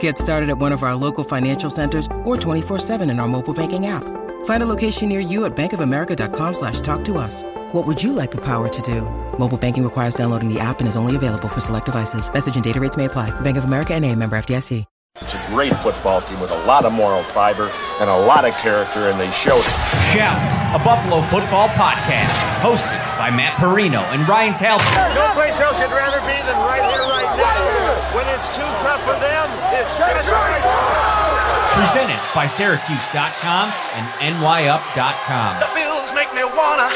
Get started at one of our local financial centers or 24-7 in our mobile banking app. Find a location near you at bankofamerica.com slash talk to us. What would you like the power to do? Mobile banking requires downloading the app and is only available for select devices. Message and data rates may apply. Bank of America and a member FDIC. It's a great football team with a lot of moral fiber and a lot of character, and they showed it. Shout, a Buffalo football podcast, hosted by Matt Parrino and Ryan Talbot. No place else you'd rather be than right here, right now. When it's too tough for them, it's just right. Presented by Syracuse.com and NYUp.com. The Bills make me wanna.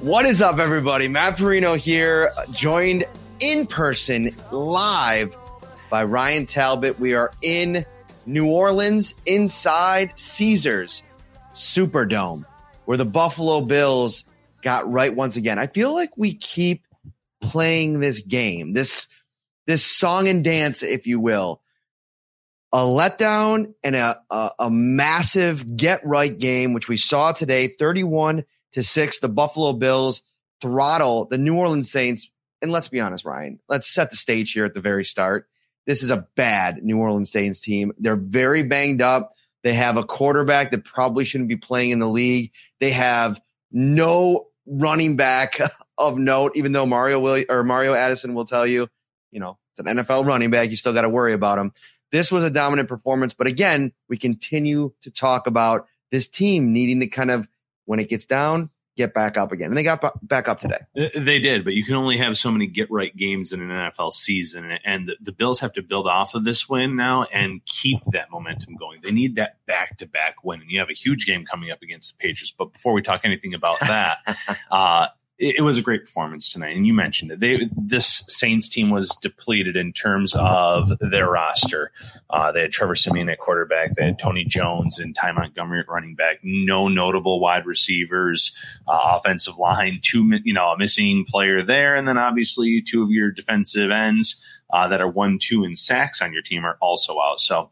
What is up, everybody? Matt Parrino here, joined in person live by Ryan Talbot. We are in New Orleans inside Caesars Superdome, where the Buffalo Bills got right once again. I feel like we keep playing this game, this this song and dance, if you will. A letdown and a, a, a massive get right game, which we saw today, 31 to six. The Buffalo Bills throttle the New Orleans Saints. And let's be honest, Ryan, let's set the stage here at the very start. This is a bad New Orleans Saints team. They're very banged up. They have a quarterback that probably shouldn't be playing in the league. They have no running back of note, even though Mario will or Mario Addison will tell you, you know, it's an NFL running back. You still got to worry about him. This was a dominant performance, but again, we continue to talk about this team needing to kind of when it gets down, get back up again. And they got back up today. They did, but you can only have so many get right games in an NFL season. And the, the, Bills have to build off of this win now and keep that momentum going. They need that back to back win. And you have a huge game coming up against the Patriots. But before we talk anything about that, uh, it, it, was a great performance tonight, and you mentioned it. They, this Saints team was depleted in terms of their roster. Uh, they had Trevor Siemian at quarterback, they had Tony Jones and Ty Montgomery at running back. No notable wide receivers, uh, offensive line, two you know a missing player there, and then obviously two of your defensive ends uh, that are one two in sacks on your team are also out. So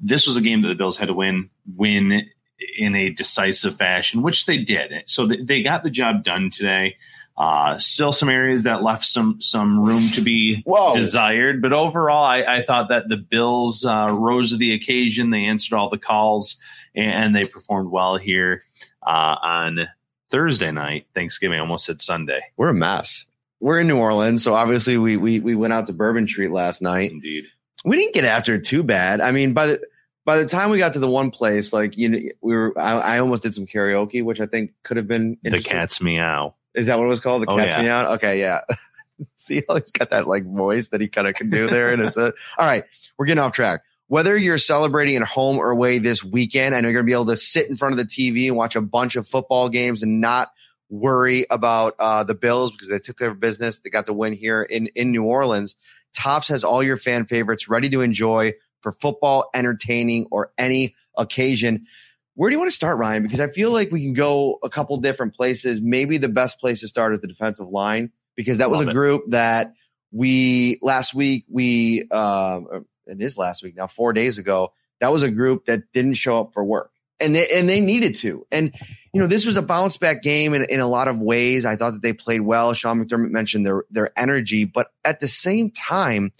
this was a game that the Bills had to win. Win in a decisive fashion, which they did. So they got the job done today. Uh, still some areas that left some some room to be Whoa. desired, but overall, I, I, thought that the Bills uh, rose to the occasion. They answered all the calls and they performed well here uh, on Thursday night. Thanksgiving almost said Sunday. We're a mess. We're in New Orleans, so obviously we we we went out to Bourbon Street last night. Indeed, we didn't get after it too bad. I mean, by the by the time we got to the one place, like you know, we were I, I almost did some karaoke, which I think could have been the cat's meow. Is that what it was called? The oh, cat's yeah. meow. Okay, yeah. See how he's got that like voice that he kind of can do there, and it's a, all right. We're getting off track. Whether you're celebrating at home or away this weekend, I know you're going to be able to sit in front of the TV and watch a bunch of football games and not worry about uh, the Bills because they took care of business. They got the win here in in New Orleans. Tops has all your fan favorites ready to enjoy for football, entertaining, or any occasion. Where do you want to start, Ryan? Because I feel like we can go a couple different places. Maybe the best place to start is the defensive line because that was Love a group it. that we last week we uh, it is last week now four days ago that was a group that didn't show up for work and they and they needed to and you know this was a bounce back game in, in a lot of ways i thought that they played well sean mcdermott mentioned their their energy but at the same time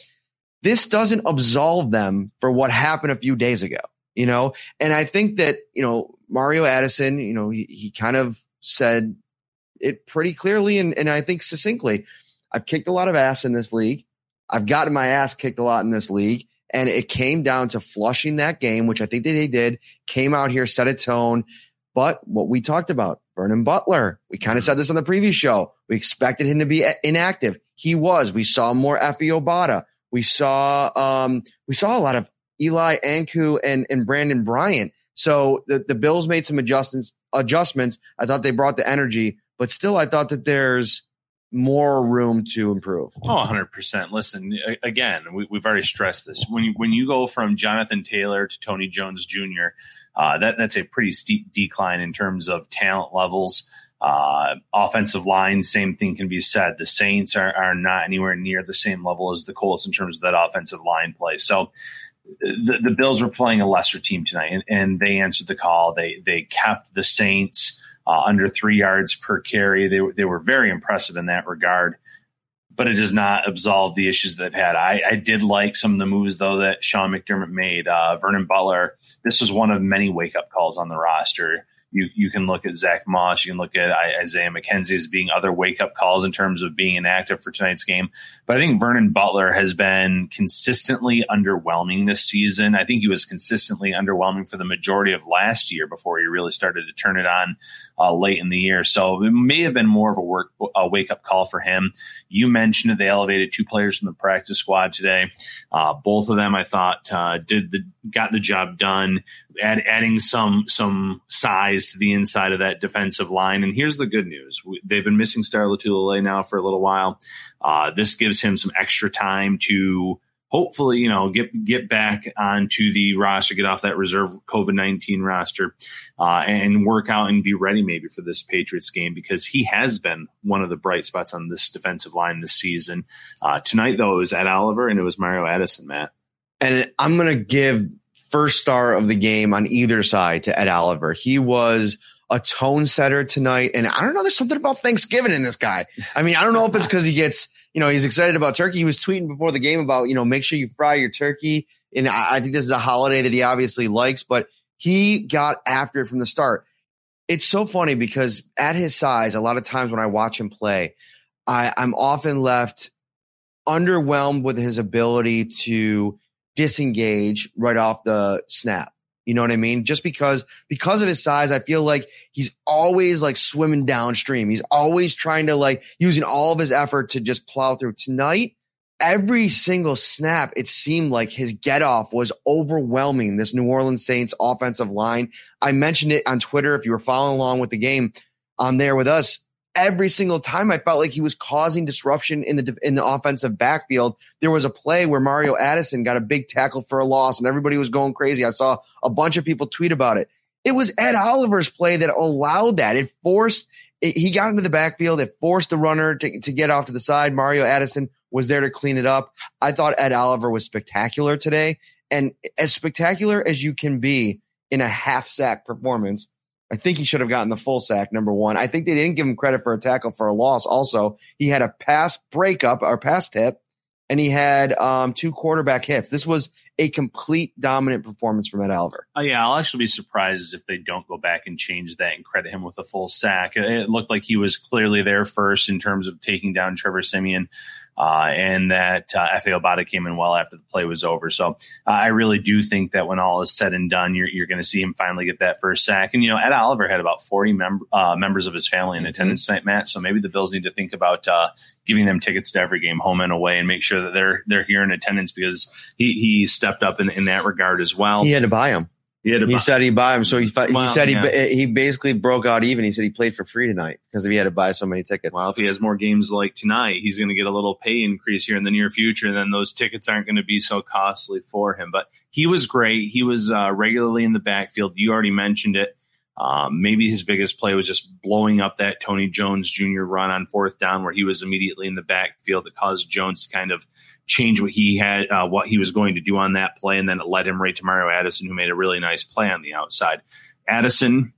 this doesn't absolve them for what happened a few days ago, you know? And I think that, you know, Mario Addison, you know, he, he kind of said it pretty clearly and, and I think succinctly. I've kicked a lot of ass in this league. I've gotten my ass kicked a lot in this league. And it came down to flushing that game, which I think that they did, came out here, set a tone. But what we talked about, Vernon Butler, we kind of said this on the previous show. We expected him to be inactive. He was. We saw more Efe Obada. We saw um, we saw a lot of Eli Ankou and, and Brandin Bryant. So the, the Bills made some adjustments adjustments. I thought they brought the energy, but still I thought that there's more room to improve. Oh, 100%. Listen, again, we, have already stressed this. When you, when you go from Jonathan Taylor to Tony Jones Jr., uh, that, that's a pretty steep decline in terms of talent levels. Uh, offensive line, same thing can be said. The Saints are, are not anywhere near the same level as the Colts in terms of that offensive line play. So the, the Bills were playing a lesser team tonight, and, and they answered the call. They they kept the Saints uh, under three yards per carry. They they were very impressive in that regard, but it does not absolve the issues that they've had. I, I did like some of the moves though that Sean McDermott made. Uh, Vernon Butler. This was one of many wake up calls on the roster you you can look at Zach Moss, you can look at Isaiah McKenzie as being other wake up calls in terms of being inactive for tonight's game. But I think Vernon Butler has been consistently underwhelming this season. I think he was consistently underwhelming for the majority of last year before he really started to turn it on uh, late in the year. So it may have been more of a work a wake up call for him. You mentioned that they elevated two players from the practice squad today. Uh, both of them, I thought, uh, did the got the job done, add, adding some some size to the inside of that defensive line. And here's the good news: they've been missing Star Lotulelei now for a little while. Uh, this gives him some extra time to hopefully, you know, get get back onto the roster, get off that reserve COVID nineteen roster, uh, and work out and be ready maybe for this Patriots game because he has been one of the bright spots on this defensive line this season. Uh, tonight, though, it was Ed Oliver and it was Mario Addison, Matt. And I'm going to give first star of the game on either side to Ed Oliver. He was a tone setter tonight. And I don't know, there's something about Thanksgiving in this guy. I mean, I don't know if it's because he gets, you know, he's excited about turkey. He was tweeting before the game about, you know, make sure you fry your turkey. And I, I think this is a holiday that he obviously likes, but he got after it from the start. It's so funny because at his size, a lot of times when I watch him play, I, I'm often left underwhelmed with his ability to disengage right off the snap. You know what I mean? Just because because of his size, I feel like he's always like swimming downstream. He's always trying to like using all of his effort to just plow through. Tonight, every single snap, it seemed like his get off was overwhelming this New Orleans Saints offensive line. I mentioned it on Twitter. If you were following along with the game on there with us, every single time I felt like he was causing disruption in the in the offensive backfield. There was a play where Mario Addison got a big tackle for a loss and everybody was going crazy. I saw a bunch of people tweet about it. It was Ed Oliver's play that allowed that. It forced it, he got into the backfield. It forced the runner to, to get off to the side. Mario Addison was there to clean it up. I thought Ed Oliver was spectacular today and as spectacular as you can be in a half sack performance I think he should have gotten the full sack, number one. I think they didn't give him credit for a tackle for a loss. Also, he had a pass breakup or pass tip, and he had um, two quarterback hits. This was a complete dominant performance from Ed Oliver. Oh, yeah. I'll actually be surprised if they don't go back and change that and credit him with a full sack. It looked like he was clearly there first in terms of taking down Trevor Siemian uh, and that uh, Efe Obada came in well after the play was over. So uh, I really do think that when all is said and done, you're, you're going to see him finally get that first sack. And, you know, Ed Oliver had about 40 mem- uh, members of his family in mm-hmm. attendance tonight, Matt. So maybe the Bills need to think about uh, giving them tickets to every game, home and away, and make sure that they're they're here in attendance because he, he stepped up in, in that regard as well. He had to buy them. He, he buy. said he buy him, so he, he well, said yeah. he he basically broke out even. He said he played for free tonight because if he had to buy so many tickets. Well, if he has more games like tonight, he's going to get a little pay increase here in the near future, and then those tickets aren't going to be so costly for him. But he was great. He was uh, regularly in the backfield. You already mentioned it. Um, maybe his biggest play was just blowing up that Tony Jones Jr. run on fourth down, where he was immediately in the backfield that caused Jones to kind of change what he had, uh, what he was going to do on that play, and then it led him right to Mario Addison, who made a really nice play on the outside. Addison,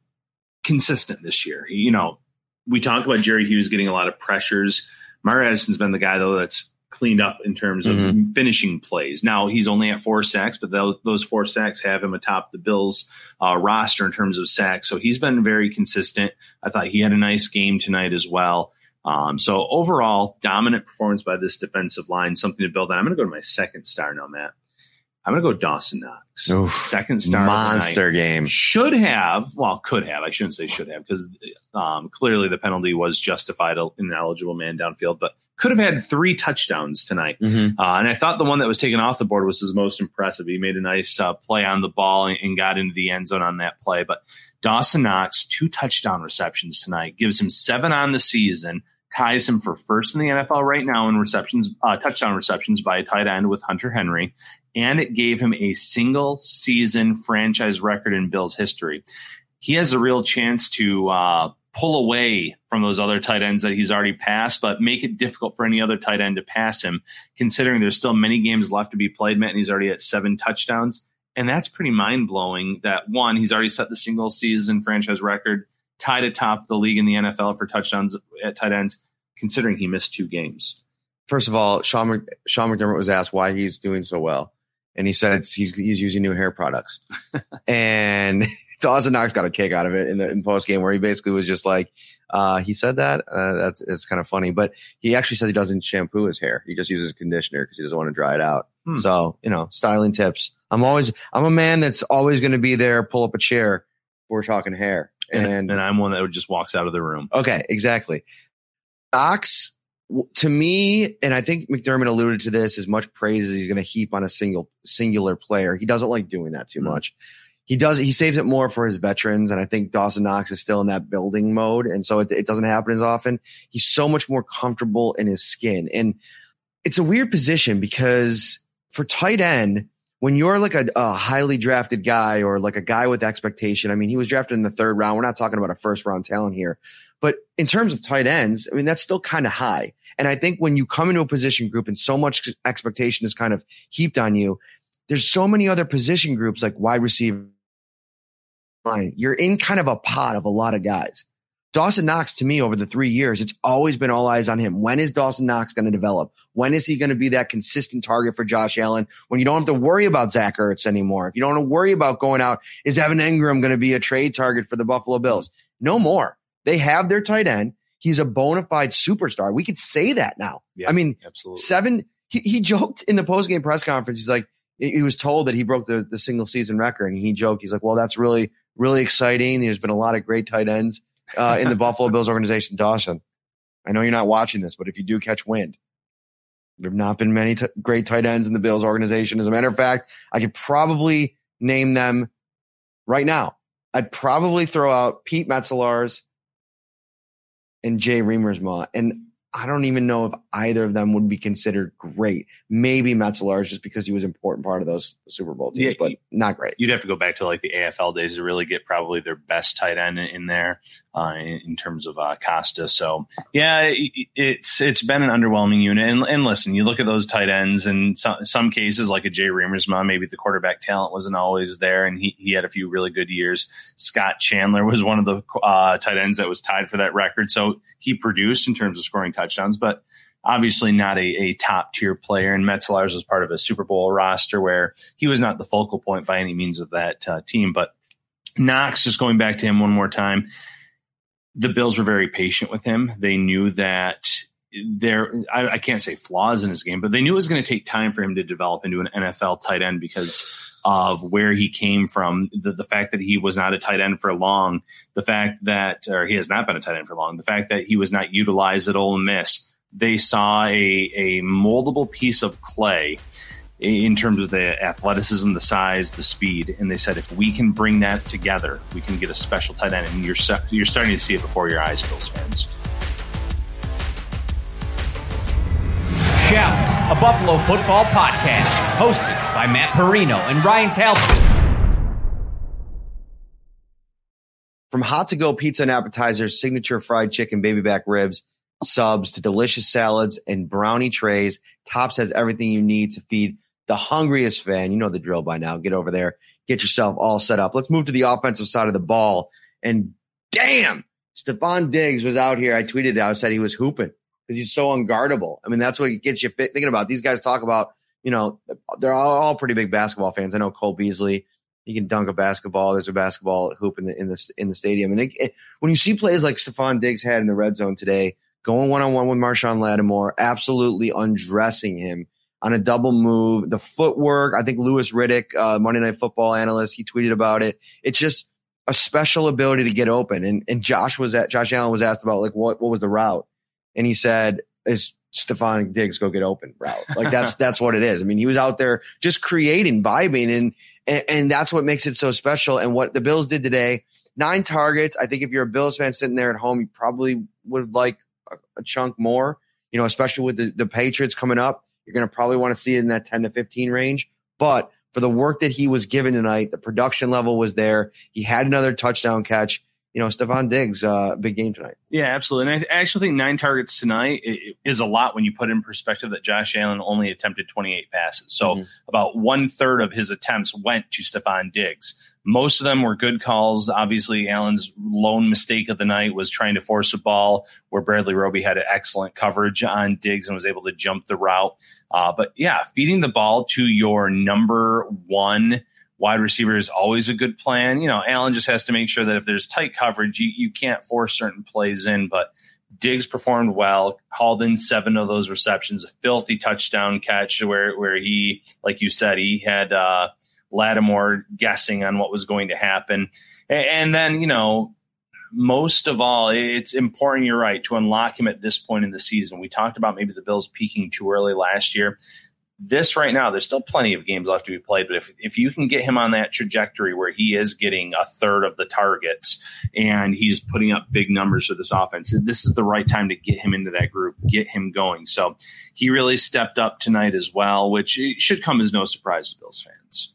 consistent this year. You know, we talked about Jerry Hughes getting a lot of pressures. Mario Addison's been the guy though that's cleaned up in terms of mm-hmm. finishing plays. Now he's only at four sacks, but those four sacks have him atop the Bills uh, roster in terms of sacks. So he's been very consistent. I thought he had a nice game tonight as well. Um, so overall, dominant performance by this defensive line, something to build on. I'm going to go to my second star now, Matt. I'm going to go Dawson Knox. Oof. Second star. of the night. Monster game. should have, well, could have. I shouldn't say should have because um, clearly the penalty was justified in an eligible man downfield, but could have had three touchdowns tonight. Mhm. Uh, and I thought the one that was taken off the board was his most impressive. He made a nice uh, play on the ball and, and got into the end zone on that play. But Dawson Knox, two touchdown receptions tonight, gives him seven on the season, ties him for first in the NFL right now in receptions, uh, touchdown receptions by a tight end with Hunter Henry. And it gave him a single season franchise record in Bills history. He has a real chance to uh, pull away from those other tight ends that he's already passed, but make it difficult for any other tight end to pass him, considering there's still many games left to be played, Matt, and he's already at seven touchdowns. And that's pretty mind blowing that one, he's already set the single season franchise record, tied atop the league in the NFL for touchdowns at tight ends, considering he missed two games. First of all, Sean, Sean McDermott was asked why he's doing so well. And he said it's, he's, he's using new hair products. and Dawson Knox got a kick out of it in the in post game where he basically was just like, uh, he said that. Uh, that's it's kind of funny, but he actually says he doesn't shampoo his hair. He just uses a conditioner because he doesn't want to dry it out. Hmm. So, you know, styling tips. I'm always, I'm a man that's always going to be there, pull up a chair. We're talking hair. And, And, and I'm one that just walks out of the room. Okay, exactly. W- to me, and I think McDermott alluded to this, as much praise as he's going to heap on a single singular player. He doesn't like doing that too Mhm. much. He does. He saves it more for his veterans, and I think Dawson Knox is still in that building mode, and so it, it doesn't happen as often. He's so much more comfortable in his skin, and it's a weird position because for tight end, when you're like a, a highly drafted guy or like a guy with expectation, I mean, he was drafted in the third round. We're not talking about a first round talent here, but in terms of tight ends, I mean, that's still kind of high. And I think when you come into a position group and so much expectation is kind of heaped on you, there's so many other position groups like wide receiver line. You're in kind of a pot of a lot of guys. Dawson Knox to me over the three years, it's always been all eyes on him. When is Dawson Knox going to develop? When is he going to be that consistent target for Josh Allen? When you don't have to worry about Zach Ertz anymore. If you don't have to worry about going out, is Evan Engram going to be a trade target for the Buffalo Bills? No more. They have their tight end. He's a bona fide superstar. We could say that now. Yeah, I mean, absolutely. seven. He, he joked in the postgame press conference. He's like, he he was told that he broke the, the single season record, and he joked. He's like, well, that's really really exciting. There's been a lot of great tight ends uh, in the Buffalo Bills organization. Dawson, I know you're not watching this, but if you do catch wind, there have not been many t- great tight ends in the Bills organization. As a matter of fact, I could probably name them right now. I'd probably throw out Pete Metzelaars and Jay Riemersma. And I don't even know if either of them would be considered great. Maybe Metzelaars just because he was an important part of those Super Bowl teams, Yeah, but not great. You'd have to go back to like the AFL days to really get probably their best tight end in, there uh, in, terms of uh, Costa. So yeah, it, it's it's been an underwhelming unit. And, and listen, you look at those tight ends, and some some cases like a Jay Riemersma, maybe the quarterback talent wasn't always there, and he he had a few really good years. Scott Chandler was one of the uh, tight ends that was tied for that record, so he produced in terms of scoring touchdowns, but obviously not a, a top tier player. And Metzelaars was part of a Super Bowl roster where he was not the focal point by any means of that uh, team. But Knox, just going back to him one more time, the Bills were very patient with him. They knew that there, I, I can't say flaws in his game, but they knew it was going to take time for him to develop into an NFL tight end because of where he came from, the, the fact that he was not a tight end for long, the fact that, or he has not been a tight end for long, the fact that he was not utilized at Ole Miss. They saw a, a moldable piece of clay in terms of the athleticism, the size, the speed, and they said if we can bring that together, we can get a special tight end. And you're you're starting to see it before your eyes, Bills fans. Shout, a Buffalo football podcast, hosted by Matt Parrino and Ryan Talbot. From hot to go pizza and appetizers, signature fried chicken, baby back ribs, subs to delicious salads and brownie trays, Tops has everything you need to feed the hungriest fan. You know the drill by now. Get over there, get yourself all set up. Let's move to the offensive side of the ball. And damn, Stefon Diggs was out here. I tweeted out, I said he was hooping because he's so unguardable. I mean, that's what gets you thinking about. These guys talk about, you know, they're all, all pretty big basketball fans. I know Cole Beasley, he can dunk a basketball. There's a basketball hoop in the in the in the stadium. And it, it, when you see plays like Stefon Diggs had in the red zone today, going one on one with Marshon Lattimore, absolutely undressing him. on a double move. The footwork, I think Louis Riddick, uh, Monday Night Football analyst, he tweeted about it. It's just a special ability to get open. And and Josh was at Josh Allen was asked about like what what was the route, and he said is Stefon Diggs go get open route. Like that's that's what it is. I mean, he was out there just creating, vibing, and, and and that's what makes it so special. And what the Bills did today, nine targets. I think if you're a Bills fan sitting there at home, you probably would like a, a chunk more. You know, especially with the, the Patriots coming up, you're going to probably want to see it in that 10 to 15 range. But for the work that he was given tonight, the production level was there. He had another touchdown catch you know, Stefon Diggs, uh, big game tonight. Yeah, absolutely. And I actually think nine targets tonight is a lot when you put in perspective that Josh Allen only attempted 28 passes. So mm-hmm. about one third of his attempts went to Stefon Diggs. Most of them were good calls. Obviously, Allen's lone mistake of the night was trying to force a ball where Bradley Roby had an excellent coverage on Diggs and was able to jump the route. Uh, but yeah, feeding the ball to your number one wide receiver is always a good plan. You know, Allen just has to make sure that if there's tight coverage, you, you can't force certain plays in. But Diggs performed well, hauled in seven of those receptions, a filthy touchdown catch where where he, like you said, he had uh, Lattimore guessing on what was going to happen. And, and then, you know, most of all, it's important, you're right, to unlock him at this point in the season. We talked about maybe the Bills peaking too early last year this right now, there's still plenty of games left to be played, but if, if you can get him on that trajectory where he is getting a third of the targets and he's putting up big numbers for this offense, this is the right time to get him into that group, get him going. So he really stepped up tonight as well, which should come as no surprise to Bills fans.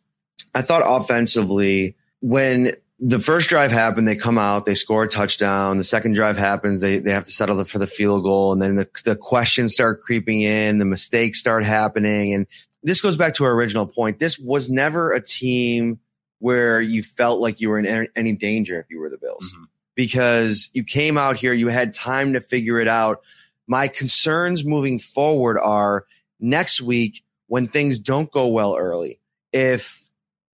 I thought offensively, when the first drive happened, they come out, they score a touchdown. The second drive happens, they, they have to settle for the field goal. And then the, the questions start creeping in, the mistakes start happening. And this goes back to our original point. This was never a team where you felt like you were in any danger if you were the Bills mm-hmm. because you came out here, you had time to figure it out. My concerns moving forward are next week when things don't go well early. If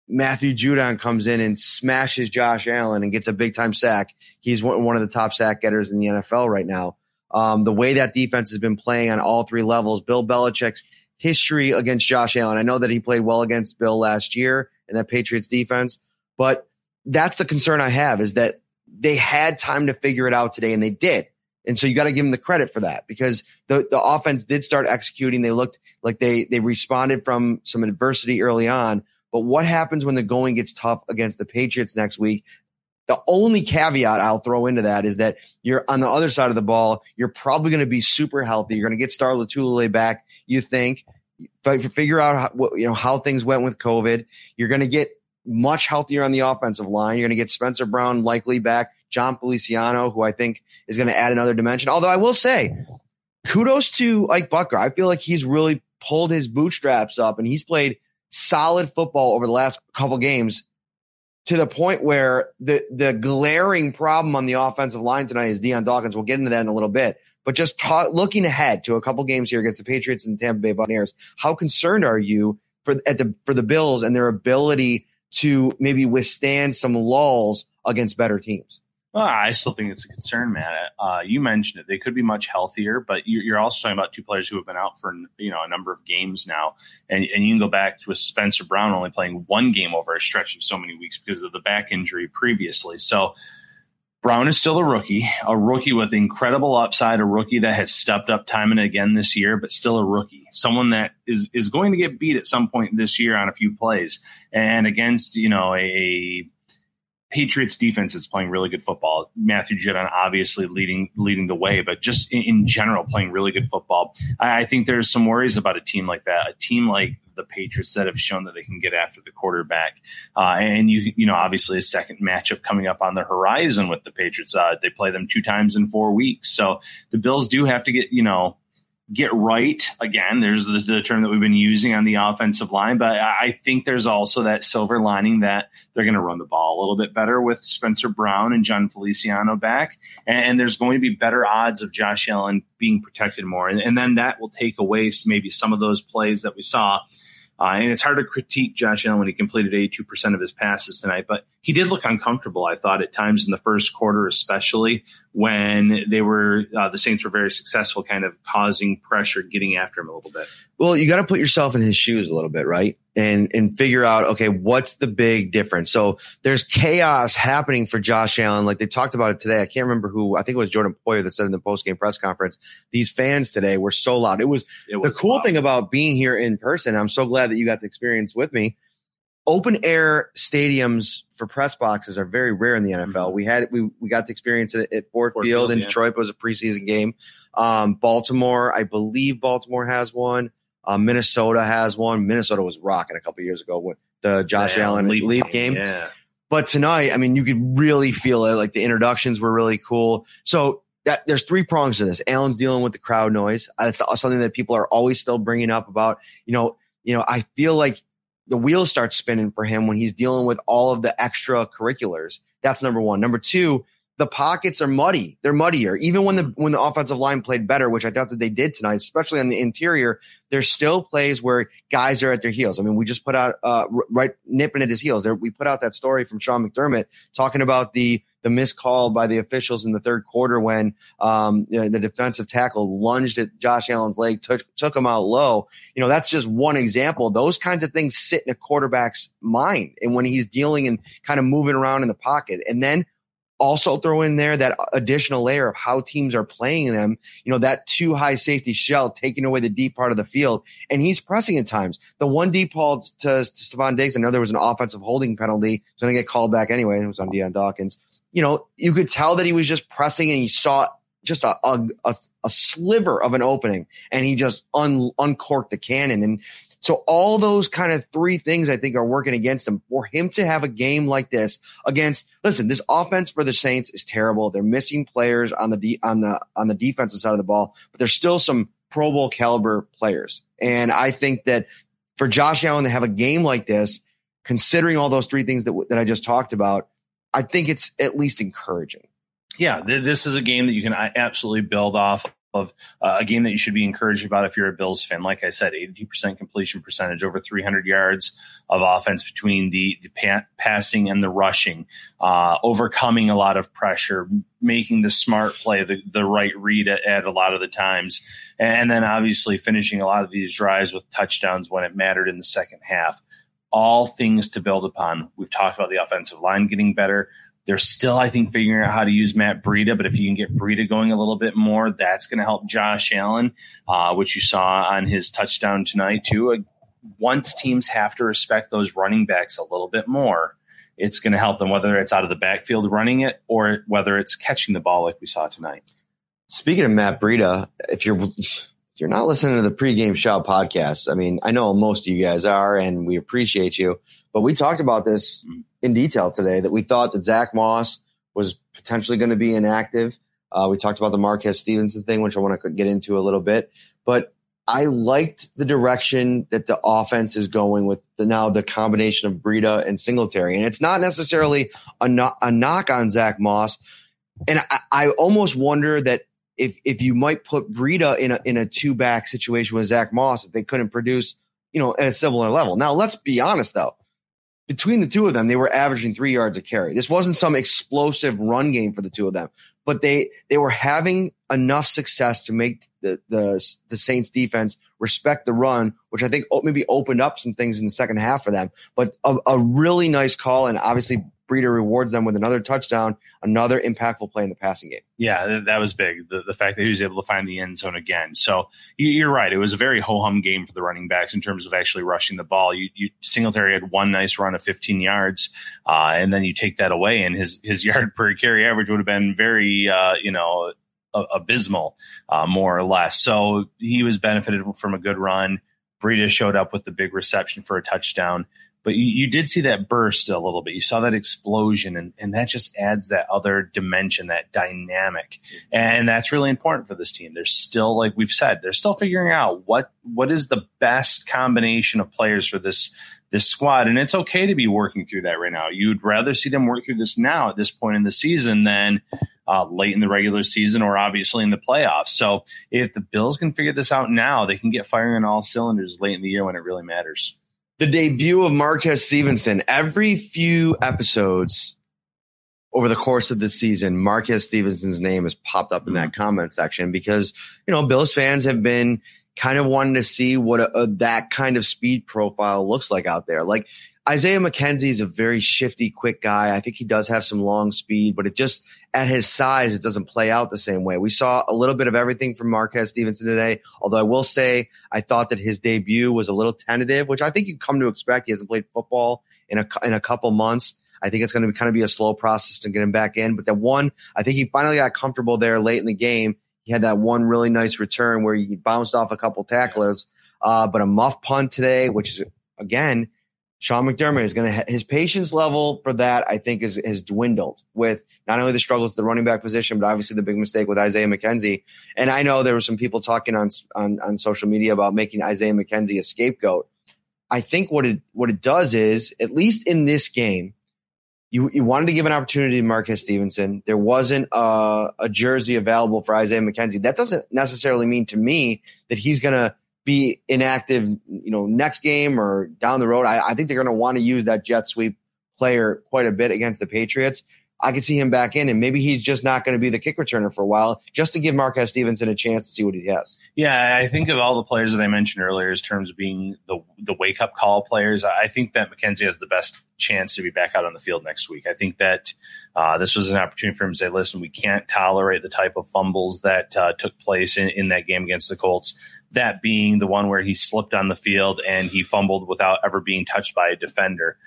Matthew Judon comes in and smashes Josh Allen and gets a big time sack. He's one of the top sack getters in the NFL right now. Um, the way that defense has been playing on all three levels, Bill Belichick's history against Josh Allen. I know that he played well against Bill last year in that Patriots defense, but that's the concern I have is that they had time to figure it out today and they did. And so you got to give them the credit for that because the, the offense did start executing. They looked like they, they responded from some adversity early on, but what happens when the going gets tough against the Patriots next week? The only caveat I'll throw into that is that you're on the other side of the ball. You're probably going to be super healthy. You're going to get Star Lotulelei back. You think, figure out how, you know how things went with COVID. You're going to get much healthier on the offensive line. You're going to get Spencer Brown likely back. Jon Feliciano, who I think is going to add another dimension. Although I will say, kudos to Ike Boettger. I feel like he's really pulled his bootstraps up and he's played solid football over the last couple games to the point where the the glaring problem on the offensive line tonight is Dion Dawkins. We'll get into that in a little bit. But just ta- looking ahead to a couple games here against the Patriots and the Tampa Bay Buccaneers, how concerned are you for at the for the Bills and their ability to maybe withstand some lulls against better teams? Well, I still think it's a concern, man. Uh, you mentioned it; they could be much healthier, but you're also talking about two players who have been out for you know a number of games now, and and you can go back to Spencer Brown only playing one game over a stretch of so many weeks because of the back injury previously. So Brown is still a rookie, a rookie with incredible upside, a rookie that has stepped up time and again this year, but still a rookie, someone that is is going to get beat at some point this year on a few plays, and against you know a Patriots defense is playing really good football. Matthew Judon obviously leading leading the way, but just in, in general playing really good football. I, I, think there's some worries about a team like that, a team like the Patriots that have shown that they can get after the quarterback. Uh, and you you know obviously a second matchup coming up on the horizon with the Patriots. Uh, they play them two times in four weeks, so the Bills do have to get you know get right again. There's the, the, term that we've been using on the offensive line, but I think there's also that silver lining that they're going to run the ball a little bit better with Spencer Brown and Jon Feliciano back, and, there's going to be better odds of Josh Allen being protected more, and, and then that will take away maybe some of those plays that we saw. Uh, and it's hard to critique Josh Allen when he completed 82% of his passes tonight, but he did look uncomfortable. I thought at times in the first quarter, especially when they were uh, the Saints were very successful, kind of causing pressure, getting after him a little bit. Well, you got to put yourself in his shoes a little bit, right? And and figure out okay, what's the big difference? So there's chaos happening for Josh Allen, like they talked about it today. I can't remember who. I think it was Jordan Poyer that said in the post game press conference. These fans today were so loud. It was, It was the cool loud. thing about being here in person. I'm so glad that you got the experience with me. Open air stadiums for press boxes are very rare in the NFL. We had we we got the experience at, at Ford, Ford Field, Field, in yeah. Detroit. It was a preseason game. Um, Baltimore, I believe Baltimore has one. Uh, Minnesota has one. Minnesota was rocking a couple years ago with the Josh Allen Leap leap game. Yeah. But tonight, I mean, you could really feel it. Like the introductions were really cool. So that there's three prongs to this. Allen's dealing with the crowd noise. That's something that people are always still bringing up about. You know, you know, I feel like the wheels start spinning for him when he's dealing with all of the extracurriculars. That's number one. Number two, the pockets are muddy. They're muddier. Even when the when the offensive line played better, which I thought that they did tonight, especially on the interior, there's still plays where guys are at their heels. I mean, we just put out uh, right nipping at his heels. There, we put out that story from Sean McDermott talking about the the missed call by the officials in the third quarter when um, you know, the defensive tackle lunged at Josh Allen's leg, took took him out low. You know, that's just one example. Those kinds of things sit in a quarterback's mind, and when he's dealing and kind of moving around in the pocket, and then also throw in there that additional layer of how teams are playing them. You know, that too high safety shell taking away the deep part of the field. And he's pressing at times. The one deep ball to, to Stefon Diggs, I know there was an offensive holding penalty. He's going to get called back anyway. It was on Dion Dawkins. You know, you could tell that he was just pressing and he saw just a, a, a, a sliver of an opening and he just un, uncorked the cannon. And so all those kind of three things I think are working against him. For him to have a game like this against, listen, this offense for the Saints is terrible. They're missing players on the on the on the defensive side of the ball, but there's still some Pro Bowl caliber players. And I think that for Josh Allen to have a game like this, considering all those three things that that I just talked about, I think it's at least encouraging. yeah, this is a game that you can absolutely build off of. Uh, a game that you should be encouraged about if you're a Bills fan. Like I said, 82% completion percentage, over 300 yards of offense between the, the pa- passing and the rushing, uh, overcoming a lot of pressure, making the smart play, the, the right read at, at a lot of the times, and then obviously finishing a lot of these drives with touchdowns when it mattered in the second half. All things to build upon. We've talked about the offensive line getting better. They're still, I think, figuring out how to use Matt Breida, but if you can get Breida going a little bit more, that's going to help Josh Allen, uh, which you saw on his touchdown tonight, too. Uh, once teams have to respect those running backs a little bit more, it's going to help them, whether it's out of the backfield running it or whether it's catching the ball like we saw tonight. Speaking of Matt Breida, if you're if you're not listening to the pregame shout podcast, I mean, I know most of you guys are, and we appreciate you. But we talked about this in detail today that we thought that Zach Moss was potentially going to be inactive. Uh, we talked about the Marquez Stevenson thing, which I want to get into a little bit. But I liked the direction that the offense is going with the, now the combination of Breida and Singletary. And it's not necessarily a, no, a knock on Zach Moss. And I, I almost wonder that if if you might put Breida in a in a two back situation with Zach Moss, if they couldn't produce, you know, at a similar level. Now, let's be honest though. Between the two of them, they were averaging three yards a carry. This wasn't some explosive run game for the two of them, but they they were having enough success to make the the, the Saints defense respect the run, which I think maybe opened up some things in the second half for them. But a, a really nice call, and obviously Breida rewards them with another touchdown, another impactful play in the passing game. Yeah, that was big. The, the fact that he was able to find the end zone again. So you- you're right. It was a very ho hum game for the running backs in terms of actually rushing the ball. You, you Singletary had one nice run of 15 yards, uh, and then you take that away, and his his yard per carry average would have been very, uh, you know, abysmal, uh, more or less. So he was benefited from a good run. Breida showed up with the big reception for a touchdown. But you, you did see that burst a little bit. You saw that explosion, and, and that just adds that other dimension, that dynamic. And that's really important for this team. They're still, like we've said, they're still figuring out what what is the best combination of players for this this squad. And it's okay to be working through that right now. You'd rather see them work through this now at this point in the season than uh, late in the regular season or obviously in the playoffs. So if the Bills can figure this out now, they can get firing on all cylinders late in the year when it really matters. The debut of Marquez Stevenson. Every few episodes over the course of the season, Marquez Stevenson's name has popped up in that Mm-hmm. comment section because, you know, Bills fans have been kind of wanting to see what a, a- that kind of speed profile looks like out there. Like Isaiah McKenzie is a very shifty, quick guy. I think he does have some long speed, but it just at his size, it doesn't play out the same way. We saw a little bit of everything from Marquez Stevenson today. Although I will say, I thought that his debut was a little tentative, which I think you come to expect. He hasn't played football in a in a couple months. I think it's going to be kind of be a slow process to get him back in. But that one, I think he finally got comfortable there late in the game. He had that one really nice return where he bounced off a couple tacklers, uh, but a muff punt today, which is again Sean McDermott is going to ha- his patience level for that I think is has dwindled with not only the struggles at the running back position, but obviously the big mistake with Isaiah McKenzie. And I know there were some people talking on on, on social media about making Isaiah McKenzie a scapegoat. I think what it what it does is at least in this game, you you wanted to give an opportunity to Marquez Stevenson. There wasn't a, a jersey available for Isaiah McKenzie. That doesn't necessarily mean to me that he's going to be inactive, you know, next game or down the road. I, I think they're going to want to use that jet sweep player quite a bit against the Patriots. I could see him back in, and maybe he's just not going to be the kick returner for a while, just to give Marquez Stevenson a chance to see what he has. Yeah, I think of all the players that I mentioned earlier as terms of being the the wake up call players. I think that McKenzie has the best chance to be back out on the field next week. I think that uh, this was an opportunity for him to say, "Listen, we can't tolerate the type of fumbles that uh, took place in, in that game against the Colts." That being the one where he slipped on the field and he fumbled without ever being touched by a defender.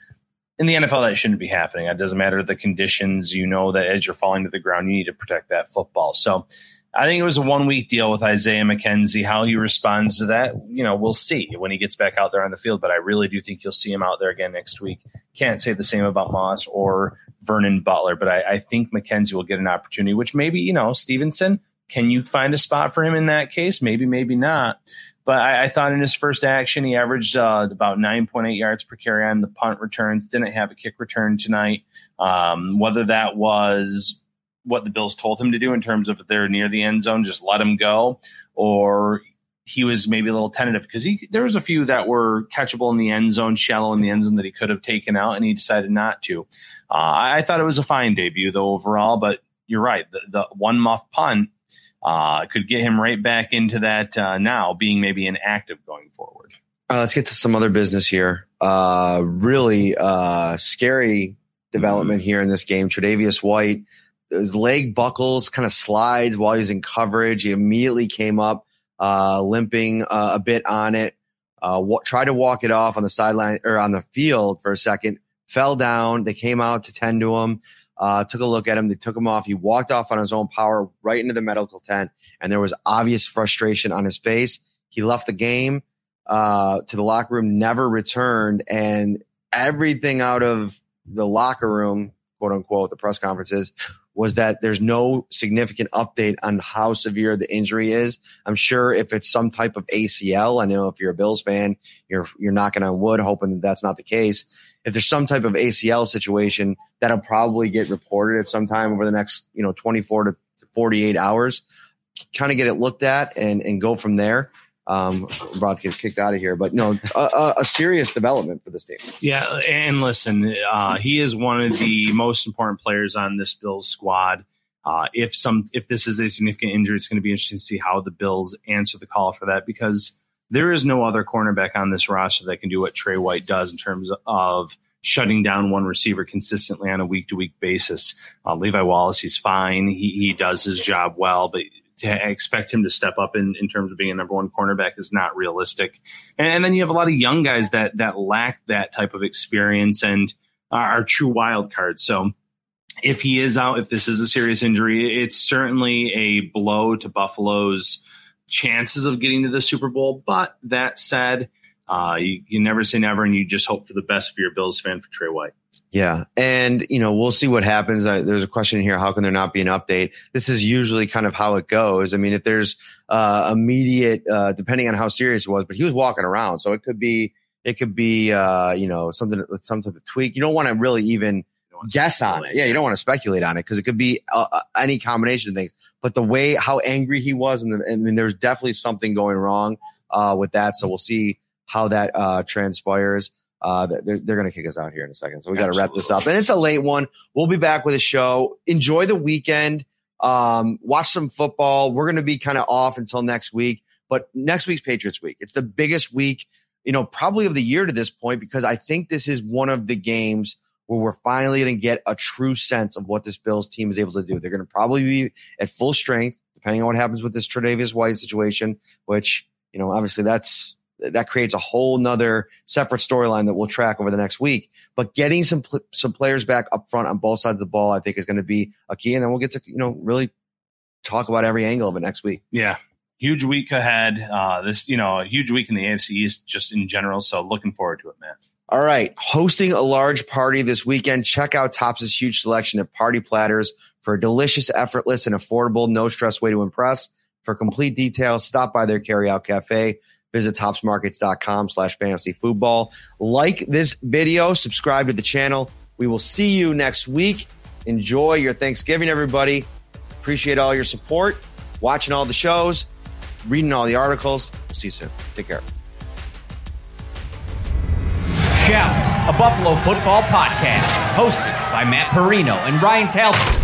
In the NFL, that shouldn't be happening. It doesn't matter the conditions. You know that as you're falling to the ground, you need to protect that football. So I think it was a one week deal with Isaiah McKenzie. How he responds to that, you know, we'll see when he gets back out there on the field. But I really do think you'll see him out there again next week. Can't say the same about Moss or Vernon Butler, but I, I think McKenzie will get an opportunity, which maybe, you know, Stevenson, can you find a spot for him in that case? Maybe, maybe not. But I, I thought in his first action, he averaged uh, about 9.8 yards per carry on the punt returns. Didn't have a kick return tonight. Um, whether that was what the Bills told him to do in terms of if they're near the end zone, just let him go, or he was maybe a little tentative because he there was a few that were catchable in the end zone, shallow in the end zone that he could have taken out, and he decided not to. Uh, I, I thought it was a fine debut though overall, but you're right. The, the one muff punt uh, could get him right back into that uh, now, being maybe inactive going forward. Uh, let's get to some other business here. Uh, really uh, scary development here in this game. Tre'Davious White, his leg buckles, kind of slides while he's in coverage. He immediately came up, uh, limping a bit on it. Uh, wa- tried to walk it off on the sideline or on the field for a second. Fell down. They came out to tend to him. Uh, took a look at him. They took him off. He walked off on his own power right into the medical tent, and there was obvious frustration on his face. He left the game uh, to the locker room, never returned, and everything out of the locker room, quote unquote, the press conferences was that there's no significant update on how severe the injury is. I'm sure if it's some type of ACL, I know if you're a Bills fan, you're you're knocking on wood, hoping that that's not the case. If there's some type of ACL situation, that'll probably get reported at some time over the next, you know, 24 to 48 hours. Kind of get it looked at and and go from there. Um, I'm about to get kicked out of here, but no, a, a, serious development for this team. Yeah, and listen, uh, he is one of the most important players on this Bills squad. Uh, if some, if this is a significant injury, it's going to be interesting to see how the Bills answer the call for that because there is no other cornerback on this roster that can do what Tre White does in terms of shutting down one receiver consistently on a week to week basis. Uh, Levi Wallace, he's fine. He, he does his job well, but to expect him to step up in, in terms of being a number one cornerback is not realistic. And, and then you have a lot of young guys that, that lack that type of experience and are, are true wild cards. So if he is out, if this is a serious injury, it's certainly a blow to Buffalo's chances of getting to the Super Bowl. But that said, uh, you, you never say never, and you just hope for the best for your Bills fan for Tre White. Yeah. And, you know, we'll see what happens. Uh, there's a question here. How can there not be an update? This is usually kind of how it goes. I mean, if there's, uh, immediate, uh, depending on how serious it was, but he was walking around. So it could be, it could be, uh, you know, something, with some type of tweak. You don't want to really even guess on it. Yeah. You don't want to speculate on it because it could be uh, uh, any combination of things. But the way, how angry he was, and, the, and I mean, there's definitely something going wrong, uh, with that. So we'll see how that uh, transpires. Uh, they're, they're going to kick us out here in a second. So we got to wrap this up. And it's a late one. We'll be back with a show. Enjoy the weekend. Um, watch some football. We're going to be kind of off until next week, but next week's Patriots week. It's the biggest week, you know, probably of the year to this point, because I think this is one of the games where we're finally going to get a true sense of what this Bills team is able to do. They're going to probably be at full strength, depending on what happens with this Tre'Davious White situation, which, you know, obviously that's, that creates a whole nother separate storyline that we'll track over the next week. But getting some pl- some players back up front on both sides of the ball, I think, is going to be a key. And then we'll get to you know really talk about every angle of it next week. Yeah, huge week ahead. Uh, this you know a huge week in the AFC East just in general. So looking forward to it, man. All right, hosting a large party this weekend. Check out Tops' huge selection of party platters for a delicious, effortless, and affordable, no stress way to impress. For complete details, stop by their carryout cafe. Visit topsmarkets.com slash fantasy football. Like this video, subscribe to the channel. We will see you next week. Enjoy your Thanksgiving, everybody. Appreciate all your support, watching all the shows, reading all the articles. See you soon. Take care. Shout, a Buffalo football podcast, hosted by Matt Parrino and Ryan Talbot.